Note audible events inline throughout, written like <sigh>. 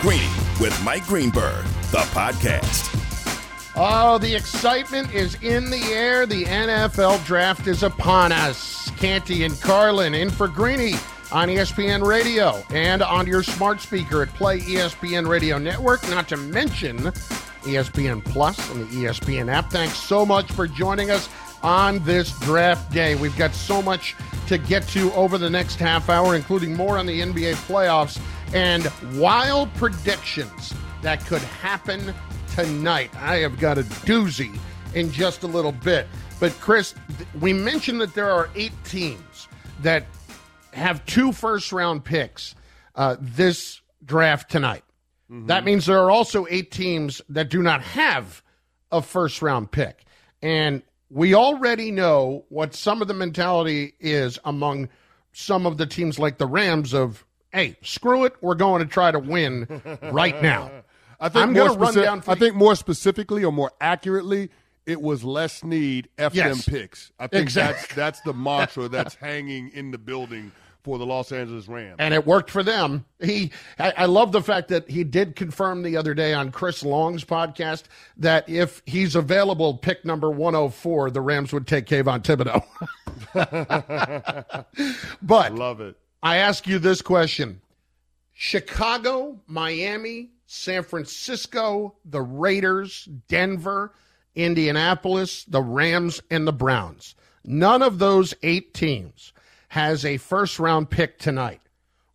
Greeny with Mike Greenberg, the podcast. Oh, the excitement is in the air. The NFL draft is upon us. Canty and Carlin in for Greeny on ESPN Radio and on your smart speaker at Play ESPN Radio Network, not to mention ESPN Plus and the ESPN app. Thanks so much for joining us on this draft day. We've got so much to get to over the next half hour, including more on the NBA playoffs and wild predictions that could happen tonight. I have got a doozy in just a little bit. But, Chris, we mentioned that there are eight teams that have two first round picks uh, this draft tonight. Mm-hmm. That means there are also eight teams that do not have a first round pick. And we already know what some of the mentality is among some of the teams like the Rams of hey, screw it, we're going to try to win right <laughs> now. I think I'm going to run down. I think more specifically or more accurately, it was less need F yes. picks. I think exactly. that's that's the mantra that's hanging in the building for the Los Angeles Rams. And it worked for them. He I, I, love the fact that he did confirm the other day on Chris Long's podcast that if he's available pick number 104, the Rams would take Kayvon Thibodeaux. <laughs> <laughs> but love it. I ask you this question Chicago, Miami, San Francisco, the Raiders, Denver, Indianapolis, the Rams, and the Browns. None of those eight teams has a first round pick tonight.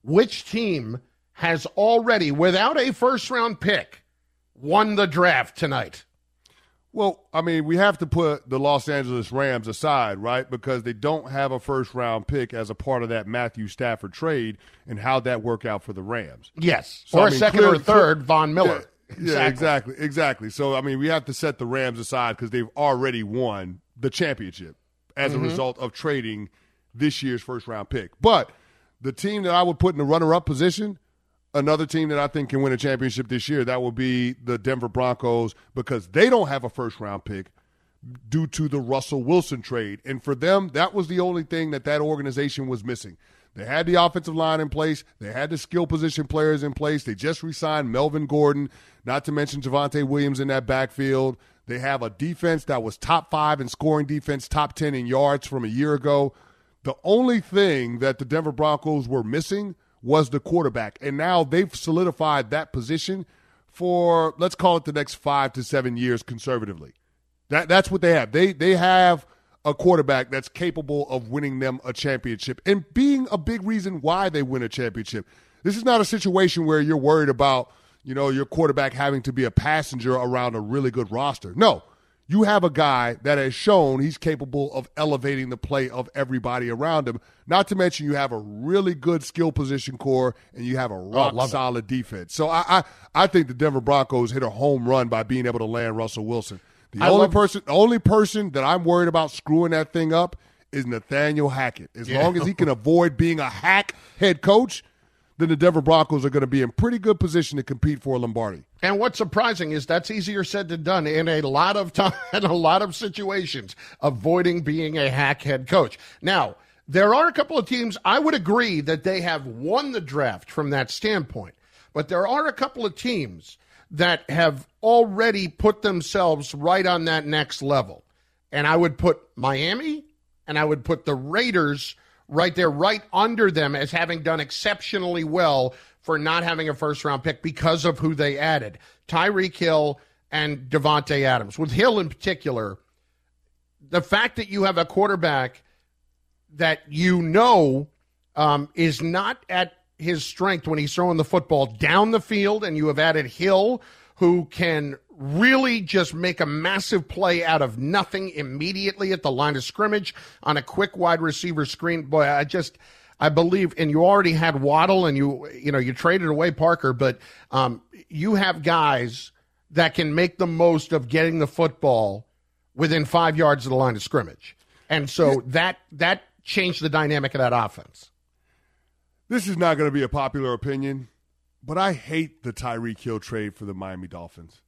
Which team has already, without a first round pick, won the draft tonight? Well, I mean, we have to put the Los Angeles Rams aside, right? Because they don't have a first round pick as a part of that Matthew Stafford trade and how that work out for the Rams. Yes. So, or I mean, a second clear, or third, Von Miller. Yeah, exactly. yeah, exactly. Exactly. So, I mean, we have to set the Rams aside because they've already won the championship as mm-hmm. a result of trading this year's first round pick. But the team that I would put in the runner up position another team that I think can win a championship this year, that will be the Denver Broncos because they don't have a first round pick due to the Russell Wilson trade. And for them, that was the only thing that that organization was missing. They had the offensive line in place. They had the skill position players in place. They just re-signed Melvin Gordon, not to mention Javonte Williams in that backfield. They have a defense that was top five in scoring defense, top 10 in yards from a year ago. The only thing that the Denver Broncos were missing was the quarterback. And now they've solidified that position for, let's call it the next five to seven years conservatively. That, that's what they have. They, they have a quarterback that's capable of winning them a championship and being a big reason why they win a championship. This is not a situation where you're worried about, you know, your quarterback having to be a passenger around a really good roster. No, you have a guy that has shown he's capable of elevating the play of everybody around him. Not to mention you have a really good skill position core and you have a oh, rock oh, solid it. defense. So I, I, I think the Denver Broncos hit a home run by being able to land Russell Wilson. The I only person the only person that I'm worried about screwing that thing up is Nathaniel Hackett. As yeah. long as he can <laughs> avoid being a hack head coach, then the Denver Broncos are going to be in pretty good position to compete for Lombardi. And what's surprising is that's easier said than done in a lot of time, <laughs> in a lot of situations, avoiding being a hack head coach. Now, there are a couple of teams I would agree that they have won the draft from that standpoint, but there are a couple of teams that have already put themselves right on that next level. And I would put Miami and I would put the Raiders right there, right under them as having done exceptionally well for not having a first round pick because of who they added Tyreek Hill and Davante Adams. With Hill in particular, the fact that you have a quarterback that you know um, is not at his strength when he's throwing the football down the field, and you have added Hill, who can really just make a massive play out of nothing immediately at the line of scrimmage on a quick wide receiver screen. Boy, I just I believe, and you already had Waddle, and you you know you traded away Parker, but um, you have guys that can make the most of getting the football within five yards of the line of scrimmage, and so that that changed the dynamic of that offense. This is not going to be a popular opinion, but I hate the Tyreek Hill trade for the Miami Dolphins.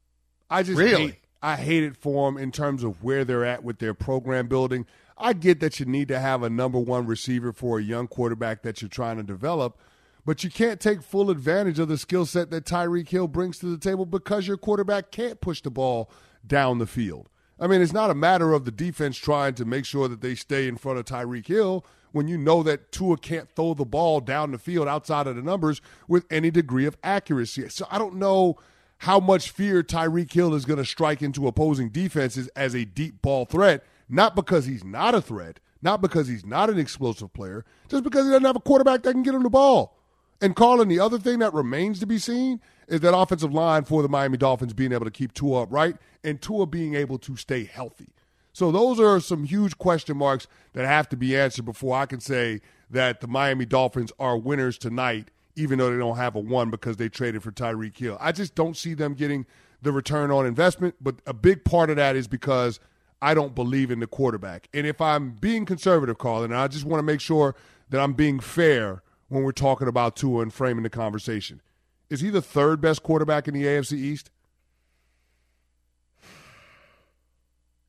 I just really. hate, I hate it for them in terms of where they're at with their program building. I get that you need to have a number one receiver for a young quarterback that you're trying to develop, but you can't take full advantage of the skill set that Tyreek Hill brings to the table because your quarterback can't push the ball down the field. I mean, it's not a matter of the defense trying to make sure that they stay in front of Tyreek Hill when you know that Tua can't throw the ball down the field outside of the numbers with any degree of accuracy. So I don't know how much fear Tyreek Hill is going to strike into opposing defenses as a deep ball threat, not because he's not a threat, not because he's not an explosive player, just because he doesn't have a quarterback that can get him the ball. And Carlin, the other thing that remains to be seen is that offensive line for the Miami Dolphins being able to keep Tua upright and Tua being able to stay healthy. So those are some huge question marks that have to be answered before I can say that the Miami Dolphins are winners tonight, even though they don't have a one because they traded for Tyreek Hill. I just don't see them getting the return on investment, but a big part of that is because I don't believe in the quarterback. And if I'm being conservative, and I just want to make sure that I'm being fair when we're talking about Tua and framing the conversation. Is he the third best quarterback in the AFC East?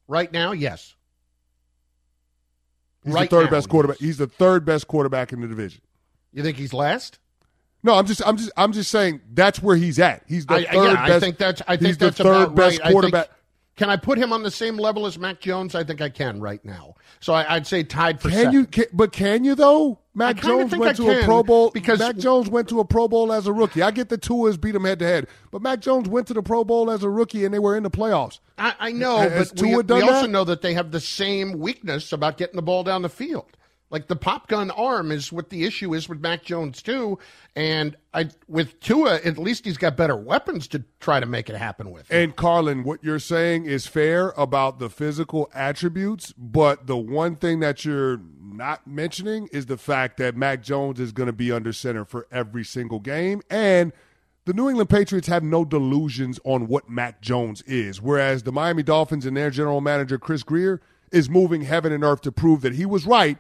Right now, yes. He's right the third now, best quarterback. He's the third best quarterback in the division. You think he's last? No, I'm just, I'm just, I'm just saying that's where he's at. He's the I, third yeah, best. I think that's. I think he's the that's third about best right. I think- quarterback. can I put him on the same level as Mac Jones? I think I can right now. So I, I'd say tied for Can second. you? Can, but can you though? Mac Jones went I to a Pro Bowl because- Mac Jones went to a Pro Bowl as a rookie. I get the Tua's beat him head to head, but Mac Jones went to the Pro Bowl as a rookie and they were in the playoffs. I, I know, Has but we, Tua we done also know that they have the same weakness about getting the ball down the field. Like the pop gun arm is what the issue is with Mac Jones too, and I with Tua at least he's got better weapons to try to make it happen with. And Carlin, what you're saying is fair about the physical attributes, but the one thing that you're not mentioning is the fact that Mac Jones is going to be under center for every single game. And the New England Patriots have no delusions on what Mac Jones is, whereas the Miami Dolphins and their general manager, Chris Grier, is moving heaven and earth to prove that he was right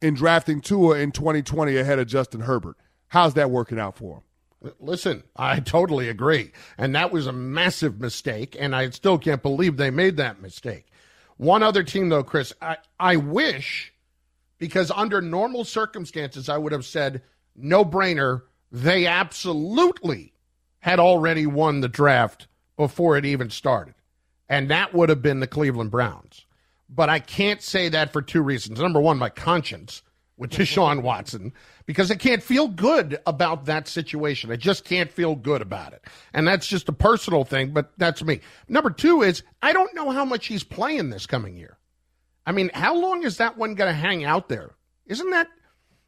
in drafting Tua in 2020 ahead of Justin Herbert. How's that working out for him? Listen, I totally agree. And that was a massive mistake, and I still can't believe they made that mistake. One other team, though, Chris, I, I wish, because under normal circumstances, I would have said, no brainer, they absolutely had already won the draft before it even started. And that would have been the Cleveland Browns. But I can't say that for two reasons. Number one, my conscience with Deshaun Watson, because I can't feel good about that situation. I just can't feel good about it. And that's just a personal thing, but that's me. Number two is I don't know how much he's playing this coming year. I mean, how long is that one going to hang out there? Isn't that,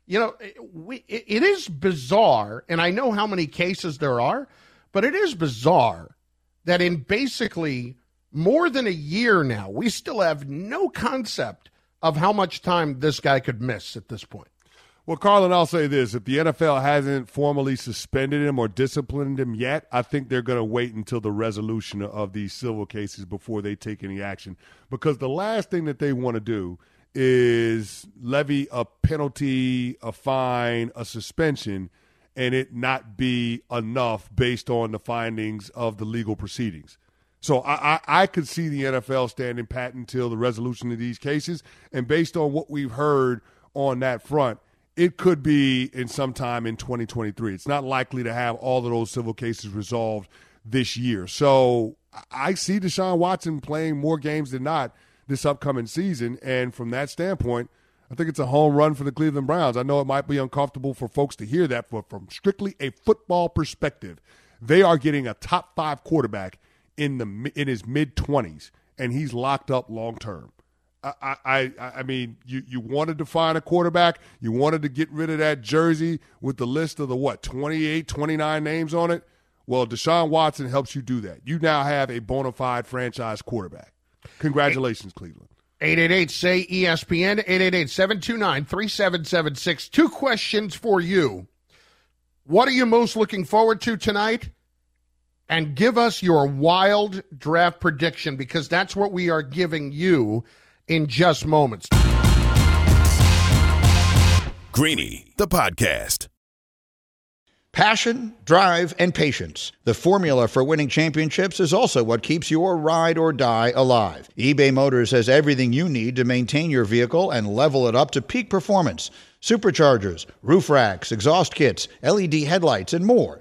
you know, we, it, it is bizarre, and I know how many cases there are, but it is bizarre that in basically more than a year now, we still have no concept of how much time this guy could miss at this point. Well, Carlin, I'll say this. If the NFL hasn't formally suspended him or disciplined him yet, I think they're going to wait until the resolution of these civil cases before they take any action. Because the last thing that they want to do is levy a penalty, a fine, a suspension, and it not be enough based on the findings of the legal proceedings. So I, I, I could see the NFL standing pat until the resolution of these cases. And based on what we've heard on that front, it could be in some time in 2023. It's not likely to have all of those civil cases resolved this year. So I see Deshaun Watson playing more games than not this upcoming season. And from that standpoint, I think it's a home run for the Cleveland Browns. I know it might be uncomfortable for folks to hear that, but from strictly a football perspective, they are getting a top five quarterback in the in his mid twenties, and he's locked up long term. I, I, I mean, you, you wanted to find a quarterback. You wanted to get rid of that jersey with the list of the what 28, 29 names on it. Well, Deshaun Watson helps you do that. You now have a bona fide franchise quarterback. Congratulations, Cleveland. 888 say ESPN, 888 729 3776. Two questions for you. What are you most looking forward to tonight? And give us your wild draft prediction because that's what we are giving you in just moments. Greeny, the podcast. Passion, drive, and patience. The formula for winning championships is also what keeps your ride or die alive. eBay Motors has everything you need to maintain your vehicle and level it up to peak performance superchargers, roof racks, exhaust kits, LED headlights, and more.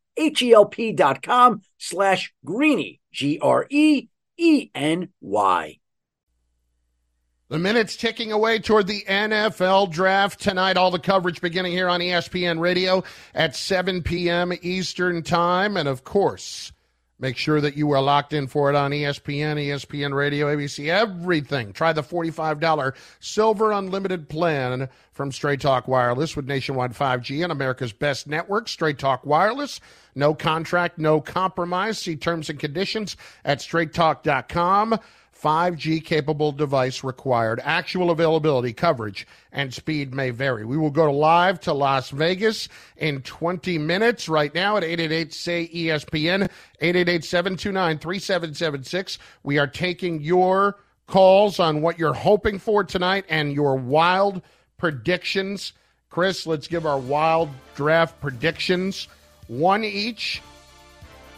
H-E-L-P dot com slash greeny, G-R-E-E-N-Y. The minutes ticking away toward the NFL draft tonight. All the coverage beginning here on ESPN Radio at 7 p.m. Eastern Time. And of course, make sure that you are locked in for it on ESPN, ESPN Radio, ABC, everything. Try the $45 Silver Unlimited plan from Straight Talk Wireless with nationwide 5G and America's best network, Straight Talk Wireless. No contract, no compromise. See terms and conditions at straighttalk.com. 5G capable device required. Actual availability, coverage, and speed may vary. We will go live to Las Vegas in 20 minutes right now at 888 say ESPN, 888 729 3776. We are taking your calls on what you're hoping for tonight and your wild predictions. Chris, let's give our wild draft predictions. One each.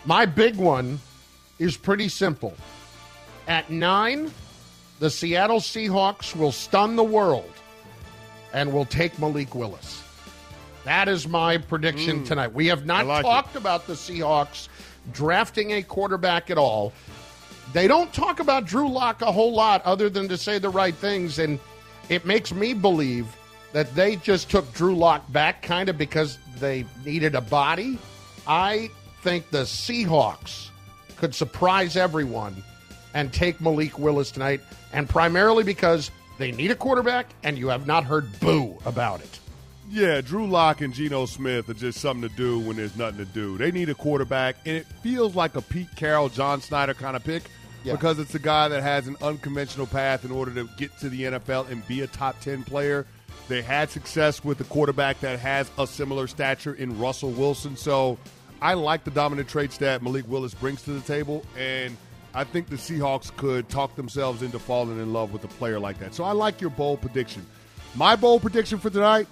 My big one is pretty simple. At nine, the Seattle Seahawks will stun the world and will take Malik Willis. That is my prediction Mm. tonight. We have not like talked about the Seahawks drafting a quarterback at all. They don't talk about Drew Lock a whole lot other than to say the right things, and it makes me believe that they just took Drew Lock back kind of because they needed a body. I think the Seahawks could surprise everyone and take Malik Willis tonight, and primarily because they need a quarterback, and you have not heard boo about it. Yeah, Drew Lock and Geno Smith are just something to do when there's nothing to do. They need a quarterback, and it feels like a Pete Carroll, John Schneider kind of pick Yeah. because it's a guy that has an unconventional path in order to get to the NFL and be a top 10 player. They had success with a quarterback that has a similar stature in Russell Wilson. So I like the dominant traits that Malik Willis brings to the table, and I think the Seahawks could talk themselves into falling in love with a player like that. So I like your bold prediction. My bold prediction for tonight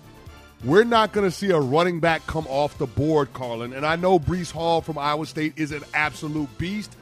we're not going to see a running back come off the board, Carlin. And I know Breece Hall from Iowa State is an absolute beast,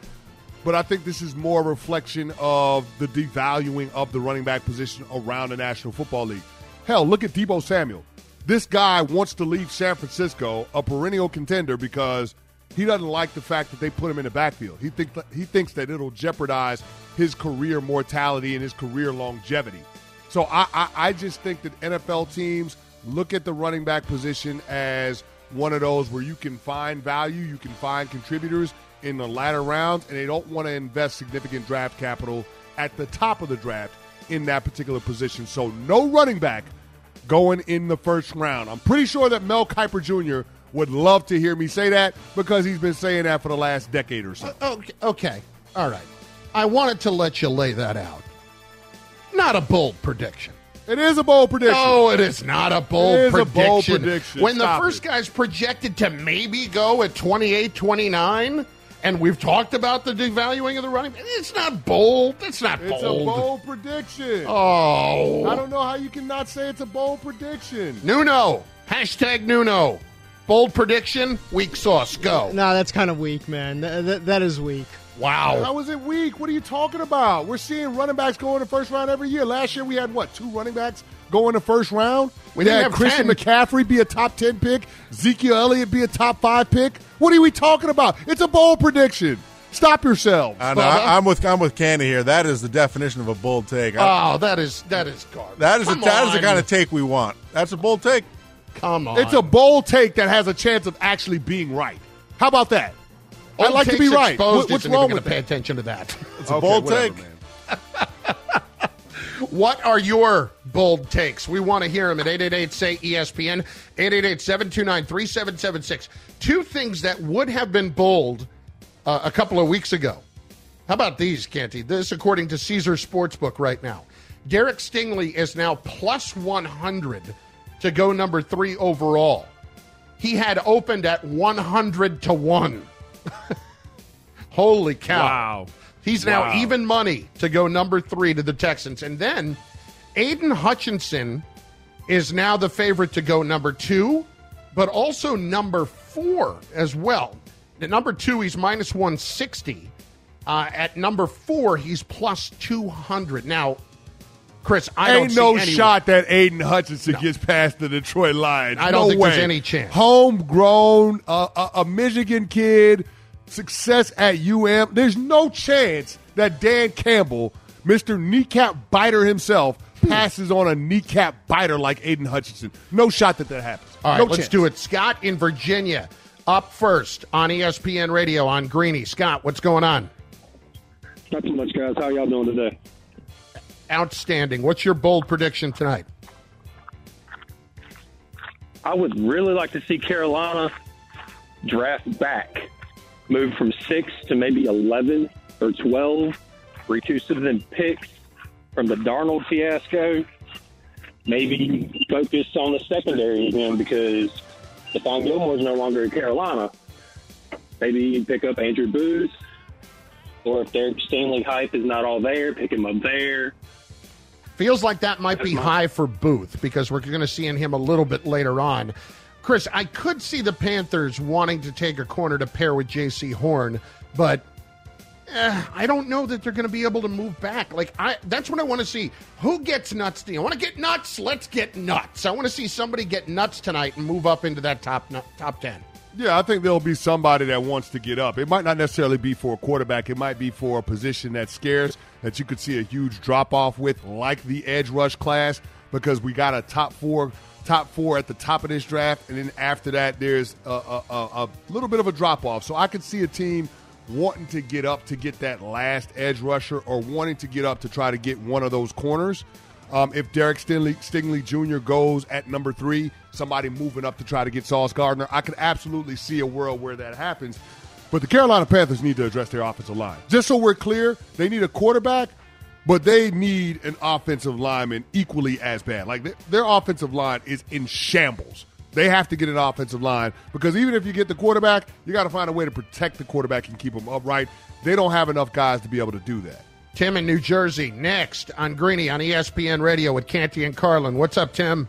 but I think this is more a reflection of the devaluing of the running back position around the National Football League. Hell, look at Deebo Samuel. This guy wants to leave San Francisco, a perennial contender, because he doesn't like the fact that they put him in the backfield. He think he thinks that it'll jeopardize his career mortality and his career longevity. So I, I, I just think that NFL teams look at the running back position as one of those where you can find value, you can find contributors in the latter rounds, and they don't want to invest significant draft capital at the top of the draft in that particular position. So no running back, going in the first round. I'm pretty sure that Mel Kiper Jr. would love to hear me say that because he's been saying that for the last decade or so. Okay, okay. All right. I wanted to let you lay that out. Not a bold prediction. It is a bold prediction. No, it is not a bold is a prediction. bold prediction. When Stop the first it. guy's projected to maybe go at 28 29, and we've talked about the devaluing of the running back, it's not bold. It's not It's bold. It's a bold prediction. Oh. I don't know how you cannot say it's a bold prediction. Nuno. Hashtag Nuno. Bold prediction, weak sauce. Go. No, that's kind of weak, man. Th- th- that is weak. Wow. How is it weak? What are you talking about? We're seeing running backs go in the first round every year. Last year we had what two running backs go in the first round? We We didn't had have Christian 10. McCaffrey be a top ten pick, Ezekiel Elliott be a top five pick. What are we talking about? It's a bold prediction. Stop yourselves. I know, I, am with I'm with Canty here. That is the definition of a bold take. I- Oh, that is that is garbage. That is a, that is the kind of take we want. That's a bold take. Come on. It's a bold take that has a chance of actually being right. How about that? I'd like to be right. Exposed What- what's isn't wrong even with gonna pay that? attention to that. It's a bold take. <laughs> What are your bold takes? We want to hear them at 888 say ESPN, 888 729 3776. Two things that would have been bold uh, a couple of weeks ago. How about these, Canty? This, according to Caesar Sportsbook right now. Derek Stingley is now plus 100 to go number three overall. He had opened at 100 to 1. <laughs> Holy cow. Wow. He's now Wow. even money to go number three to the Texans. And then Aidan Hutchinson is now the favorite to go number two, but also number four as well. At number two, he's minus 160. Uh, at number four, he's plus 200. Now, Chris, I don't Ain't see no any- shot that Aidan Hutchinson gets past the Detroit Lions. I don't No think there's any chance. Homegrown, uh, a, a Michigan kid, success at UM. There's no chance that Dan Campbell, Mr. Kneecap Biter himself, passes on a kneecap biter like Aidan Hutchinson. No shot that that happens. All right, no let's chance. do it. Scott in Virginia, up first on ESPN Radio on Greeny. Scott, what's going on? Not too much, guys. How y'all doing today? Outstanding. What's your bold prediction tonight? I would really like to see Carolina draft back, move from six to maybe eleven or twelve, reduce it in picks from the Darnold fiasco. Maybe focus on the secondary again because Stephon Gilmore's no longer in Carolina. Maybe you pick up Andrew Booth, or if Derek Stingley hype is not all there, pick him up there. Feels like that might be high for Booth because we're going to see in him a little bit later on. Chris, I could see the Panthers wanting to take a corner to pair with Jaycee Horn, but eh, I don't know that they're going to be able to move back. Like I, that's what I want to see. Who gets nuts? I want to get nuts. Let's get nuts. I want to see somebody get nuts tonight and move up into that top top ten. Yeah, I think there'll be somebody that wants to get up. It might not necessarily be for a quarterback. It might be for a position that's scarce that you could see a huge drop off with, like the edge rush class, because we got a top four, top four at the top of this draft, and then after that, there's a, a, a, a little bit of a drop off. So I could see a team wanting to get up to get that last edge rusher, or wanting to get up to try to get one of those corners. Um, if Derek Stingley, Stingley Jr. goes at number three, somebody moving up to try to get Sauce Gardner, I could absolutely see a world where that happens. But the Carolina Panthers need to address their offensive line. Just so we're clear, they need a quarterback, but they need an offensive lineman equally as bad. Like th- their offensive line is in shambles. They have to get an offensive line because even if you get the quarterback, you got to find a way to protect the quarterback and keep him upright. They don't have enough guys to be able to do that. Tim in New Jersey next on Greeny on ESPN Radio with Canty and Carlin. What's up, Tim?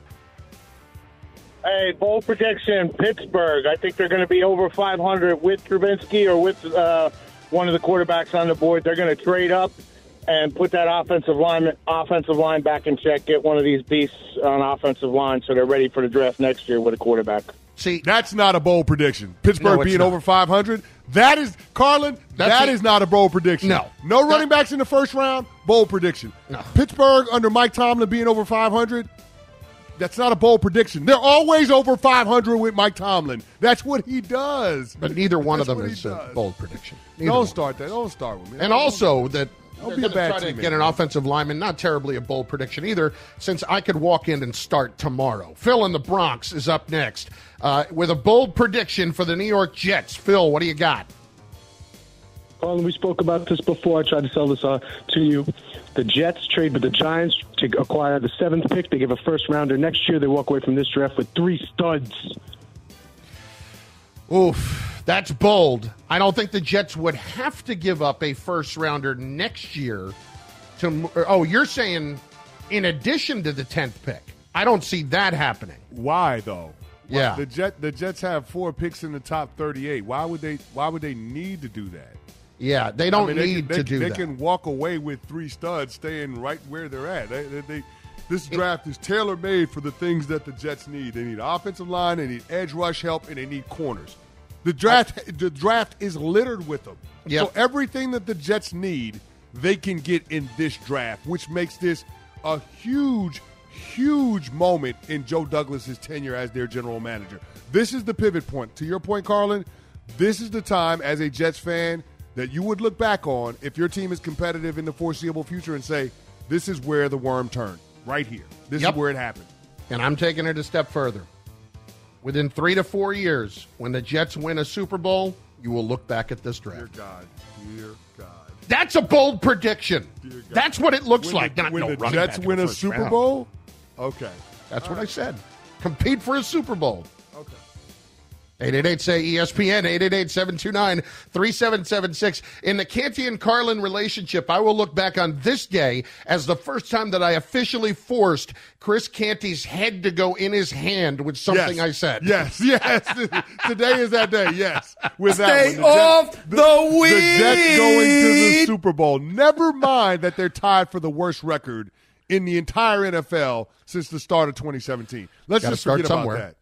Hey, bold prediction: Pittsburgh. I think they're going to be over 500 with Trubinsky or with uh, one of the quarterbacks on the board. They're going to trade up and put that offensive line offensive line back in check. Get one of these beasts on offensive line so they're ready for the draft next year with a quarterback. See, That's not a bold prediction. Pittsburgh No, being not. over 500. That is, Carlin, That's that is not a bold prediction. No. No That- running backs in the first round, bold prediction. No. Pittsburgh under Mike Tomlin being over 500, that's not a bold prediction. They're always over 500 with Mike Tomlin. That's what he does. but neither one of them is a bold prediction. Neither Don't one. start that. Don't start with me. And also that They're be a bad try to get an offensive lineman. Not terribly a bold prediction either, since I could walk in and start tomorrow. Phil in the Bronx is up next uh, with a bold prediction for the New York Jets. Phil, what do you got? Carlin, we spoke about this before. I tried to sell this uh, to you. The Jets trade with the Giants to acquire the seventh pick. They give a first rounder next year. They walk away from this draft with three studs. Oof, that's bold. I don't think the Jets would have to give up a first rounder next year to. Oh, you're saying in addition to the tenth pick? I don't see that happening. Why though? Yeah. the Jet the Jets have four picks in the top thirty-eight. Why would they? Why would they need to do that? Yeah, they don't I mean, they need can, they, to do They that. They can walk away with three studs, staying right where they're at. They, they, they- this draft is tailor made for the things that the Jets need. They need offensive line, they need edge rush help, and they need corners. The draft, the draft is littered with them. Yep. So everything that the Jets need, they can get in this draft, which makes this a huge, huge moment in Joe Douglas's tenure as their general manager. This is the pivot point. To your point, Carlin, this is the time as a Jets fan that you would look back on if your team is competitive in the foreseeable future and say, this is where the worm turned, right here. This Yep. is where it happened. And I'm taking it a step further. Within three to four years, when the Jets win a Super Bowl, you will look back at this Dear draft. God. Dear God. That's a bold prediction. Dear God. That's what it looks When like. the, Not when no the Jets win a Super round. Bowl? Okay. That's what I said. Compete for a Super Bowl. Okay. 888 say ESPN, 888 729 3776. In the Canty and Carlin relationship, I will look back on this day as the first time that I officially forced Chris Canty's head to go in his hand with something Yes. I said. Yes, <laughs> yes. <laughs> Today is that day. Yes, with that Stay one. The off Jets, the The Jets going to the. Super Bowl. Never mind that they're tied for the worst record in the entire NFL since the start of 2017. Let's Gotta just start forget somewhere. about that.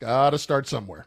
Gotta start somewhere.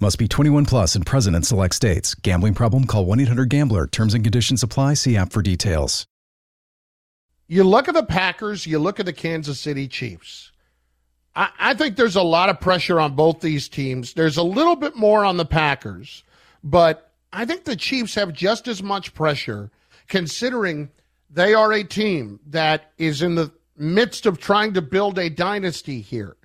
Must be 21 plus and present in select states. Gambling problem? Call 1 800 Gambler. Terms and conditions apply. See app for details. You look at the Packers, you look at the Kansas City Chiefs. I, I think there's a lot of pressure on both these teams. There's a little bit more on the Packers, but I think the Chiefs have just as much pressure considering they are a team that is in the midst of trying to build a dynasty here.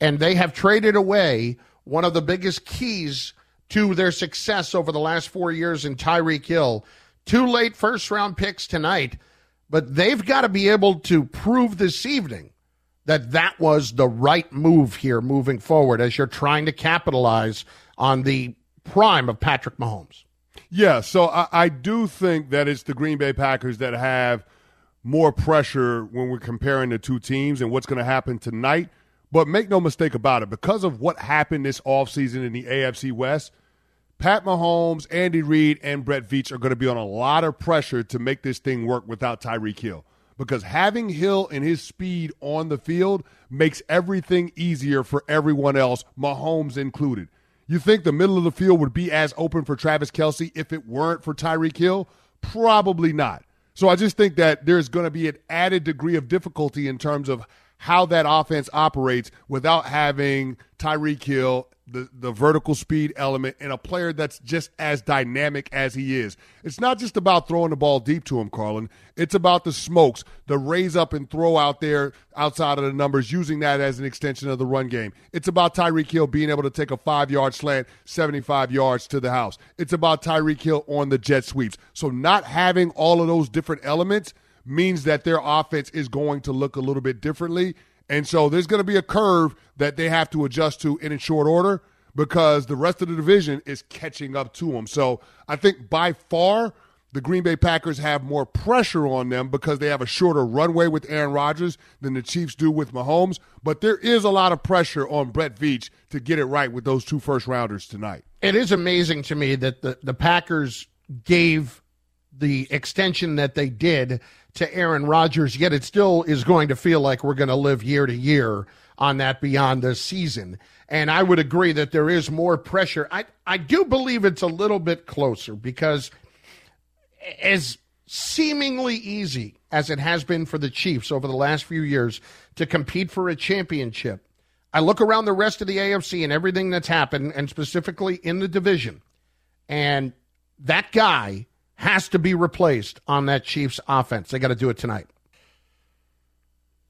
And they have traded away one of the biggest keys to their success over the last four years in Tyreek Hill. Two late first round picks tonight, but they've got to be able to prove this evening that that was the right move here moving forward as you're trying to capitalize on the prime of Patrick Mahomes. Yeah, so I, I do think that it's the Green Bay Packers that have more pressure when we're comparing the two teams and what's going to happen tonight. But make no mistake about it, because of what happened this offseason in the AFC West, Pat Mahomes, Andy Reid, and Brett Veach are going to be on a lot of pressure to make this thing work without Tyreek Hill. Because having Hill and his speed on the field makes everything easier for everyone else, Mahomes included. You think the middle of the field would be as open for Travis Kelce if it weren't for Tyreek Hill? Probably not. So I just think that there's going to be an added degree of difficulty in terms of how that offense operates without having Tyreek Hill, the, the vertical speed element, and a player that's just as dynamic as he is. It's not just about throwing the ball deep to him, Carlin. It's about the smokes, the raise up and throw out there outside of the numbers, using that as an extension of the run game. It's about Tyreek Hill being able to take a five yard slant 75 yards to the house. It's about Tyreek Hill on the jet sweeps. So not having all of those different elements means that their offense is going to look a little bit differently. And so there's going to be a curve that they have to adjust to in a short order. because the rest of the division is catching up to them. So I think by far the Green Bay Packers have more pressure on them because they have a shorter runway with Aaron Rodgers than the Chiefs do with Mahomes. But there is a lot of pressure on Brett Veach to get it right with those two first rounders tonight. It is amazing to me that the, the Packers gave the extension that they did to Aaron Rodgers, yet it still is going to feel like we're going to live year to year on that beyond this season. And I would agree that there is more pressure. I, I do believe it's a little bit closer because as seemingly easy as it has been for the Chiefs over the last few years to compete for a championship, I look around the rest of the AFC and everything that's happened, and specifically in the division, and that guy has to be replaced on that Chiefs offense. They got to do it tonight.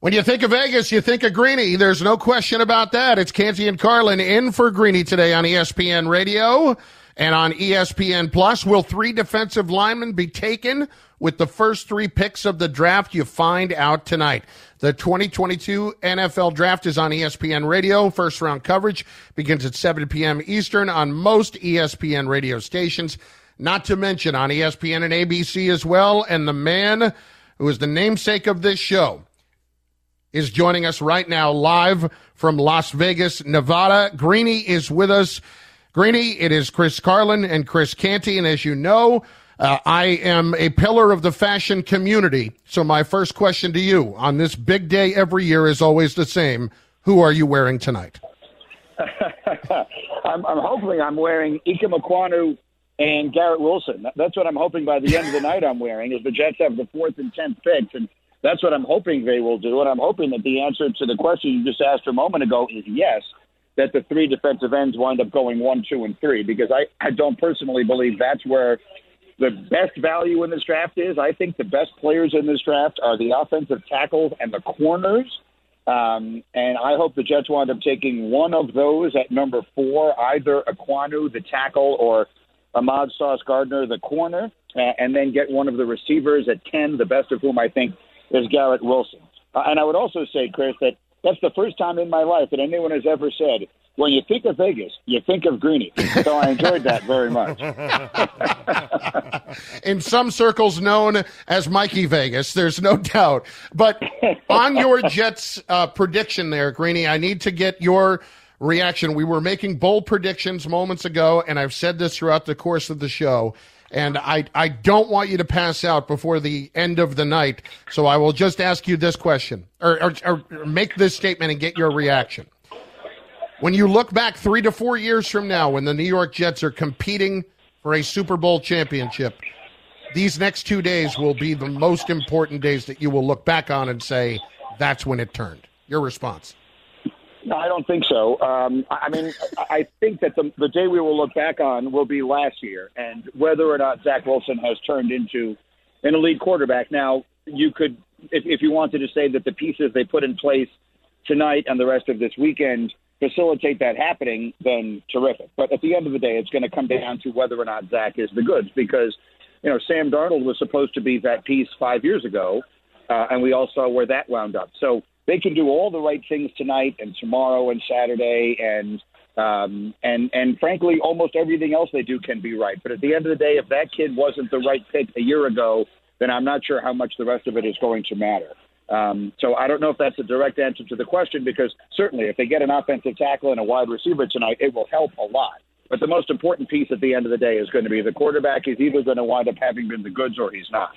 When you think of Vegas, you think of Greeny. There's no question about that. It's Canty and Carlin in for Greeny today on ESPN Radio and on ESPN Plus. Will three defensive linemen be taken with the first three picks of the draft? You find out tonight. The 2022 NFL Draft is on ESPN Radio. First round coverage begins at 7 p.m. Eastern on most ESPN radio stations, not to mention on ESPN and ABC as well. And the man who is the namesake of this show is joining us right now live from Las Vegas, Nevada. Greeny is with us. Greeny, it is Chris Carlin and Chris Canty. And as you know, uh, I am a pillar of the fashion community. So my first question to you on this big day every year is always the same. Who are you wearing tonight? <laughs> I'm, I'm hoping I'm wearing Ikem Ekwonu and Garrett Wilson. That's what I'm hoping by the end of the night I'm wearing is the Jets have the fourth and tenth picks. And that's what I'm hoping they will do. And I'm hoping that the answer to the question you just asked a moment ago is yes, that the three defensive ends wind up going one, two, and three, because I, I don't personally believe that's where the best value in this draft is. I think the best players in this draft are the offensive tackles and the corners. Um, and I hope the Jets wind up taking one of those at number four, either Ekwonu, the tackle, or Ahmad Sauce Gardner, the corner, uh, and then get one of the receivers at 10, the best of whom I think is Garrett Wilson. Uh, and I would also say, Chris, that that's the first time in my life that anyone has ever said, when you think of Vegas, you think of Greeny. So I enjoyed that very much. <laughs> in some circles known as Mikey Vegas, there's no doubt. But on your Jets uh, prediction there, Greeny, I need to get your reaction. We were making bold predictions moments ago, and I've said this throughout the course of the show and I, I don't want you to pass out before the end of the night. So I will just ask you this question or, or, or make this statement and get your reaction. When you look back three to four years from now, when the New York Jets are competing for a Super Bowl championship, these next two days will be the most important days that you will look back on and say, that's when it turned. Your response. No, I don't think so. Um, I mean, I think that the, the day we will look back on will be last year and whether or not Zach Wilson has turned into an elite quarterback. Now, you could, if, if you wanted to say that the pieces they put in place tonight and the rest of this weekend facilitate that happening, then terrific. But at the end of the day, it's going to come down to whether or not Zach is the goods because, you know, Sam Darnold was supposed to be that piece five years ago, uh, and we all saw where that wound up. So, they can do all the right things tonight and tomorrow and Saturday and um, and and frankly, almost everything else they do can be right. But at the end of the day, if that kid wasn't the right pick a year ago, then I'm not sure how much the rest of it is going to matter. Um, so I don't know if that's a direct answer to the question because certainly if they get an offensive tackle and a wide receiver tonight, it will help a lot. But the most important piece at the end of the day is going to be the quarterback. He's either going to wind up having been the goods or he's not.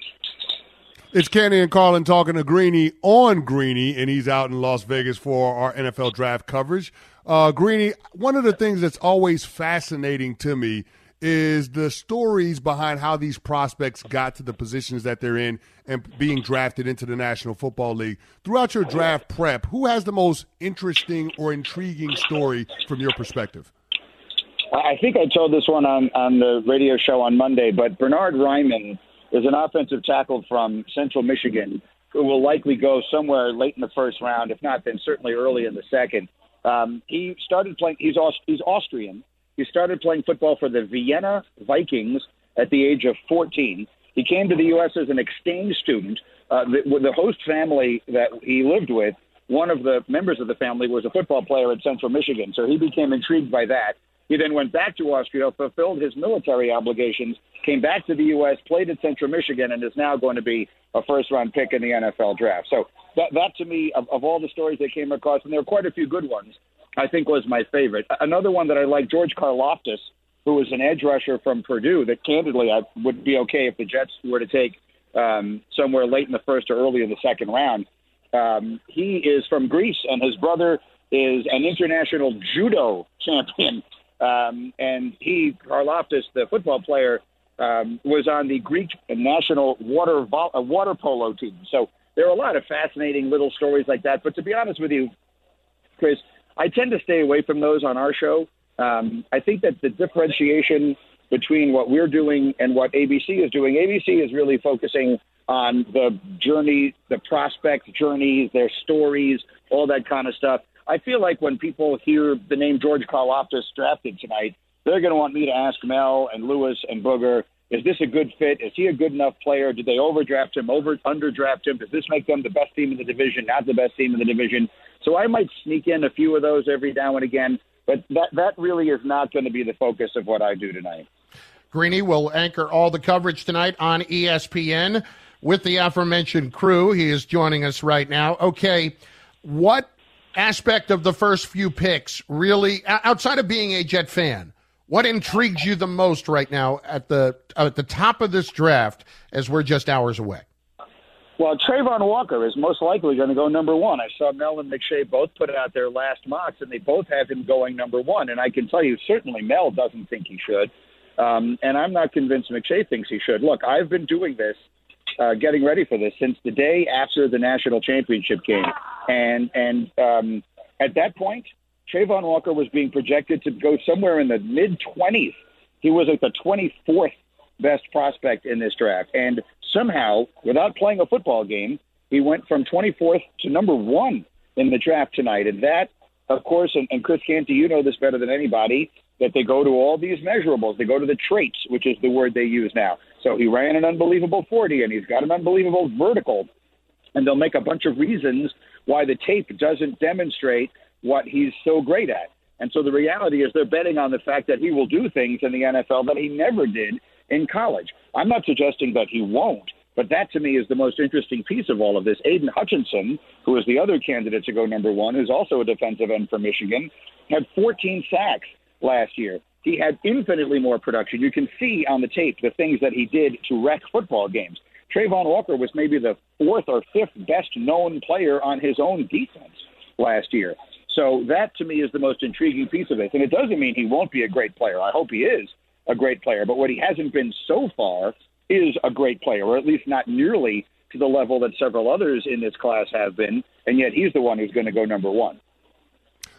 It's Canty and Carlin talking to Greeny on Greeny, and he's out in Las Vegas for our NFL draft coverage. Uh, Greeny, one of the things that's always fascinating to me is the stories behind how these prospects got to the positions that they're in and being drafted into the National Football League. Throughout your draft prep, who has the most interesting or intriguing story from your perspective? I think I told this one on, on the radio show on Monday, but Bernard Raimann is an offensive tackle from Central Michigan who will likely go somewhere late in the first round, if not, then certainly early in the second. Um, he started playing. He's Aust- he's Austrian. He started playing football for the Vienna Vikings at the age of 14. He came to the U.S. as an exchange student. Uh, the, the host family that he lived with, one of the members of the family was a football player at Central Michigan, so he became intrigued by that. He then went back to Austria, fulfilled his military obligations, came back to the U.S., played at Central Michigan, and is now going to be a first round pick in the NFL draft. So that, that to me, of, of all the stories that came across, and there are quite a few good ones, I think was my favorite. Another one that I like, George Karlaftis, who was an edge rusher from Purdue, that candidly I would be okay if the Jets were to take um, somewhere late in the first or early in the second round. Um, he is from Greece, and his brother is an international judo champion. Um, and he, Karlaftis, the football player, um, was on the Greek national water vo- uh, water polo team. So there are a lot of fascinating little stories like that. But to be honest with you, Chris, I tend to stay away from those on our show. Um, I think that the differentiation between what we're doing and what ABC is doing, ABC is really focusing on the journey, the prospect journeys, their stories, all that kind of stuff. I feel like when people hear the name George Karlaftis drafted tonight, they're going to want me to ask Mel and Lewis and Booger, is this a good fit? Is he a good enough player? Did they overdraft him, over underdraft him? Does this make them the best team in the division, not the best team in the division? So I might sneak in a few of those every now and again, but that that really is not going to be the focus of what I do tonight. Greeny will anchor all the coverage tonight on ESPN with the aforementioned crew. He is joining us right now. Okay, what aspect of the first few picks really, outside of being a Jet fan, what intrigues you the most right now at the at the top of this draft as we're just hours away? Well, Travon Walker is most likely going to go number one. I saw Mel and McShay both put out their last mocks, and they both have him going number one. And I can tell you, certainly Mel doesn't think he should, um, and I'm not convinced McShay thinks he should. Look, I've been doing this, uh, getting ready for this since the day after the national championship game, and and um, at that point, Travon Walker was being projected to go somewhere in the mid 20s. He was like the 24th best prospect in this draft. And somehow, without playing a football game, he went from 24th to number one in the draft tonight. And that, of course, and, and Chris Canty, you know this better than anybody, that they go to all these measurables. They go to the traits, which is the word they use now. So he ran an unbelievable 40, and he's got an unbelievable vertical. And they'll make a bunch of reasons why the tape doesn't demonstrate what he's so great at. And so the reality is they're betting on the fact that he will do things in the NFL that he never did in college. I'm not suggesting that he won't, but that to me is the most interesting piece of all of this. Aidan Hutchinson, who is the other candidate to go number one, who's also a defensive end for Michigan, had 14 sacks last year. He had infinitely more production. You can see on the tape the things that he did to wreck football games. Travon Walker was maybe the fourth or fifth best known player on his own defense last year. So that to me is the most intriguing piece of it. And it doesn't mean he won't be a great player. I hope he is a great player. But what he hasn't been so far is a great player, or at least not nearly to the level that several others in this class have been. And yet he's the one who's going to go number one.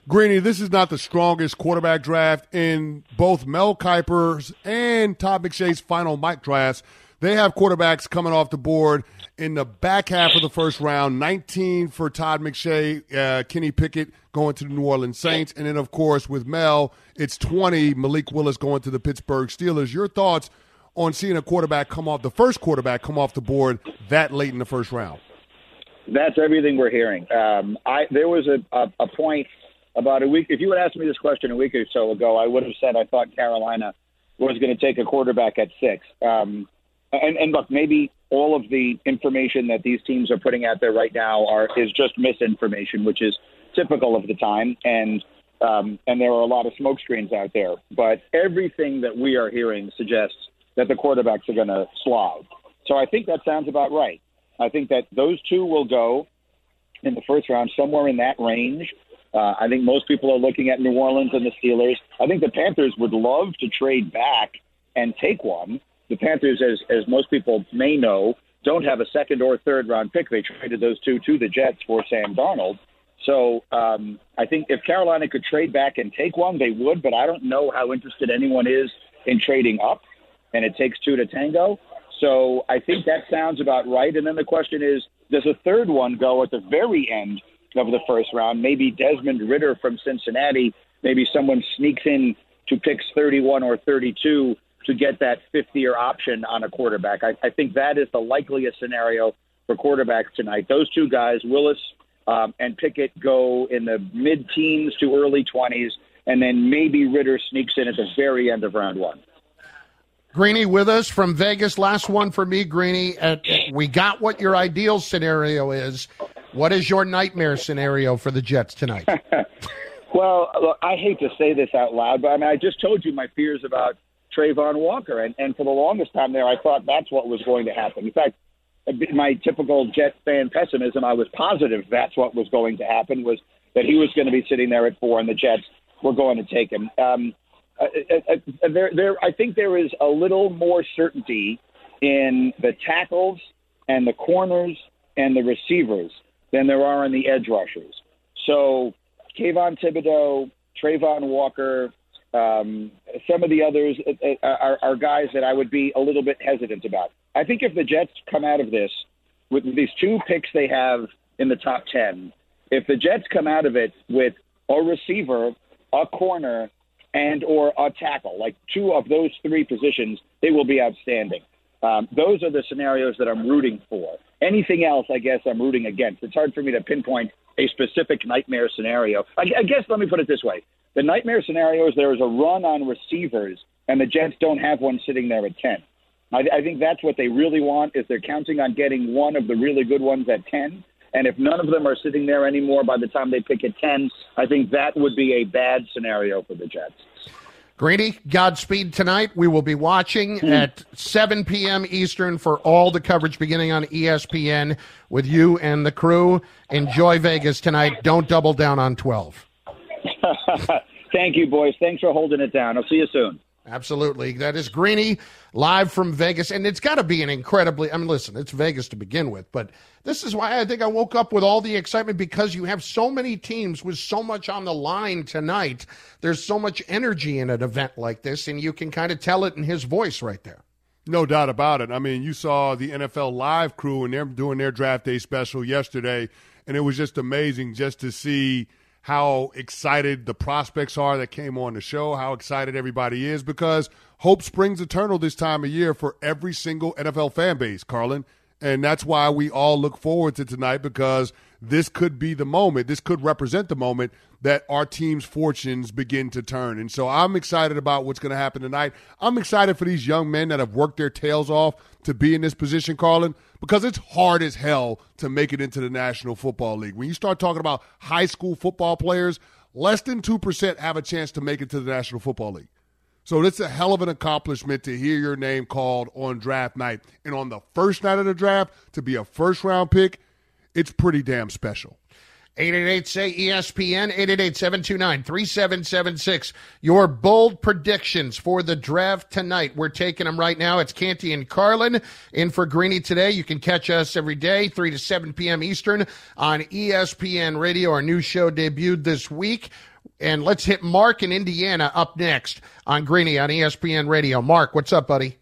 Greeny, this is not the strongest quarterback draft in both Mel Kiper's and Todd McShay's final mock drafts. They have quarterbacks coming off the board in the back half of the first round 19 for Todd McShay, uh, Kenny Pickett going to the New Orleans Saints. And then, of course, with Mel, it's 20, Malik Willis going to the Pittsburgh Steelers. Your thoughts on seeing a quarterback come off, the first quarterback come off the board that late in the first round? That's everything we're hearing. Um, I There was a, a, a point about a week. If you had asked me this question a week or so ago, I would have said I thought Carolina was going to take a quarterback at six. Um, and, and look, maybe all of the information that these teams are putting out there right now are is just misinformation, which is typical of the time. And um, and there are a lot of smoke screens out there. But everything that we are hearing suggests that the quarterbacks are going to slide. So I think that sounds about right. I think that those two will go in the first round, somewhere in that range. Uh, I think most people are looking at New Orleans and the Steelers. I think the Panthers would love to trade back and take one the Panthers, as as most people may know, don't have a second or third round pick. They traded those two to the Jets for Sam Darnold. So um, I think if Carolina could trade back and take one, they would. But I don't know how interested anyone is in trading up, and it takes two to tango. So I think that sounds about right. And then the question is, does a third one go at the very end of the first round? Maybe Desmond Ridder from Cincinnati. Maybe someone sneaks in to picks 31 or 32 to get that fifth year option on a quarterback. I, I think that is the likeliest scenario for quarterbacks tonight. Those two guys, Willis um, and Pickett, go in the mid teens to early 20s. and then maybe Ritter sneaks in at the very end of round one. Greeny with us from Vegas. Last one for me, Greeny. We got what your ideal scenario is. What is your nightmare scenario for the Jets tonight? <laughs> well, look, I hate to say this out loud, but I mean, I just told you my fears about Travon Walker, and, and for the longest time there, I thought that's what was going to happen. In fact, my typical Jet fan pessimism, I was positive that's what was going to happen was that he was going to be sitting there at four, and the Jets were going to take him. Um, uh, uh, uh, there, there, I think there is a little more certainty in the tackles and the corners and the receivers than there are in the edge rushers. So, Kayvon Thibodeaux, Travon Walker, um, some of the others are, are guys that I would be a little bit hesitant about. I think if the Jets come out of this with these two picks they have in the top 10, if the Jets come out of it with a receiver, a corner, and or a tackle, like two of those three positions, they will be outstanding. Um, those are the scenarios that I'm rooting for. Anything else, I guess, I'm rooting against. It's hard for me to pinpoint a specific nightmare scenario. I, I guess let me put it this way: the nightmare scenario is there is a run on receivers, and the Jets don't have one sitting there at ten. I, I think that's what they really want. Is they're counting on getting one of the really good ones at ten, and if none of them are sitting there anymore by the time they pick at 10, I think that would be a bad scenario for the Jets. Greeny, Godspeed tonight. We will be watching mm. at 7 p.m. Eastern for all the coverage beginning on ESPN with you and the crew. Enjoy Vegas tonight. Don't double down on 12. <laughs> Thank you, boys. Thanks for holding it down. I'll see you soon. Absolutely. That is Greeny live from Vegas. And it's got to be an incredibly, I mean, listen, it's Vegas to begin with, but this is why I think I woke up with all the excitement because you have so many teams with so much on the line tonight. There's so much energy in an event like this, and you can kind of tell it in his voice right there. No doubt about it. I mean, you saw the NFL Live crew and they're doing their draft day special yesterday, and it was just amazing just to see how excited the prospects are that came on the show, how excited everybody is, because hope springs eternal this time of year for every single NFL fan base, Carlin. And that's why we all look forward to tonight because this could be the moment. This could represent the moment that our team's fortunes begin to turn. And so I'm excited about what's going to happen tonight. I'm excited for these young men that have worked their tails off to be in this position, Carlin, because it's hard as hell to make it into the National Football League. When you start talking about high school football players, less than 2% have a chance to make it to the National Football League. So it's a hell of an accomplishment to hear your name called on draft night. And on the first night of the draft, to be a first round pick, it's pretty damn special. 888 say ESPN, 888 729 3776. Your bold predictions for the draft tonight. We're taking them right now. It's Canty and Carlin in for Greeny today. You can catch us every day, 3 to 7 p.m. Eastern on ESPN Radio. Our new show debuted this week. And let's hit Mark in Indiana up next on Greeny on ESPN Radio. Mark, what's up, buddy?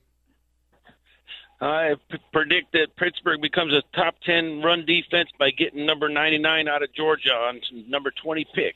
I p- predict that Pittsburgh becomes a top 10 run defense by getting number 99 out of Georgia on number 20 pick.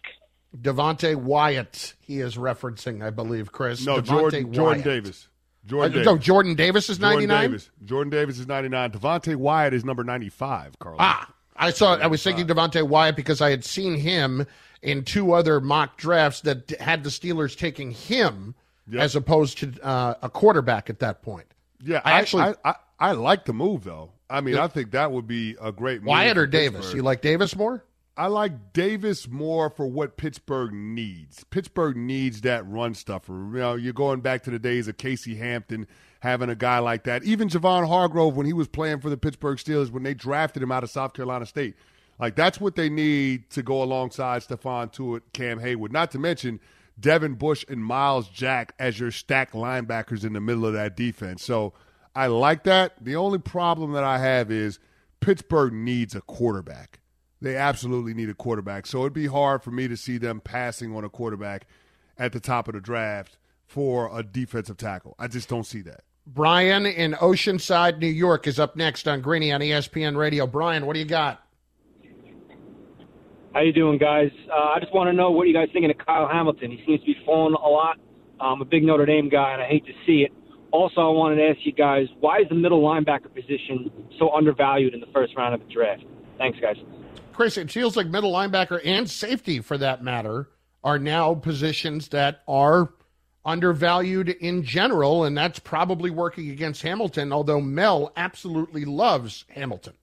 Devonte Wyatt, he is referencing, I believe, Chris. No, Jordan, Jordan Davis. Jordan Uh, Davis. no, Jordan Davis is 99? Jordan Davis. Jordan Davis is 99. Devonte Wyatt is number 95, Carl. Ah, I saw. I was thinking Devonte Wyatt because I had seen him in two other mock drafts that had the Steelers taking him Yep. as opposed to uh, a quarterback at that point. Yeah, I I actually- I, I, I like the move though. I mean, Yeah. I think that would be a great move Wyatt or Davis? Pittsburgh. You like Davis more? I like Davis more for what Pittsburgh needs. Pittsburgh needs that run stuffer. You know, you're going back to the days of Casey Hampton having a guy like that. Even Javon Hargrave when he was playing for the Pittsburgh Steelers when they drafted him out of South Carolina State. Like that's what they need to go alongside Stephon Tuitt, Cam Heyward. Not to mention Devin Bush and Myles Jack as your stacked linebackers in the middle of that defense. So I like that. The only problem that I have is Pittsburgh needs a quarterback. They absolutely need a quarterback. So it'd be hard for me to see them passing on a quarterback at the top of the draft for a defensive tackle. I just don't see that. Brian in Oceanside, New York, is up next on Greeny on ESPN Radio. Brian, what do you got? How you doing, guys? Uh, I just want to know what you guys thinking of Kyle Hamilton. He seems to be falling a lot. I'm a big Notre Dame guy, and I hate to see it. Also, I wanted to ask you guys, why is the middle linebacker position so undervalued in the first round of the draft? Thanks, guys. Chris, it feels like middle linebacker and safety, for that matter, are now positions that are undervalued in general, and that's probably working against Hamilton, although Mel absolutely loves Hamilton.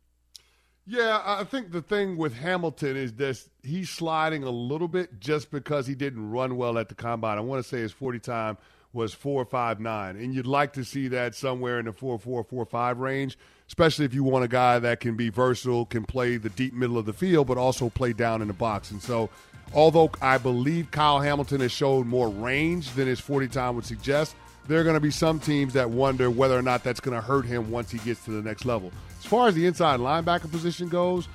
Yeah, I think the thing with Hamilton is that he's sliding a little bit just because he didn't run well at the combine. I want to say his 40 time was 459, and you'd like to see that somewhere in the 4 4 4 5 range, especially if you want a guy that can be versatile, can play the deep middle of the field, but also play down in the box. And so, although I believe Kyle Hamilton has showed more range than his 40 time would suggest, there are going to be some teams that wonder whether or not that's going to hurt him once he gets to the next level. As far as the inside linebacker position goes,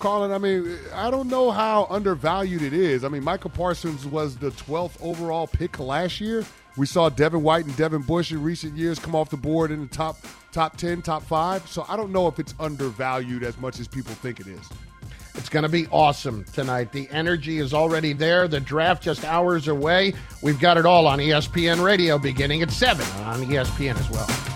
Carlin, I mean, I don't know how undervalued it is. I mean, Micah Parsons was the 12th overall pick last year. We saw Devin White and Devin Bush in recent years come off the board in the top top 10, top 5. So I don't know if it's undervalued as much as people think it is. It's going to be awesome tonight. The energy is already there. The draft just hours away. We've got it all on ESPN Radio beginning at 7 on ESPN as well.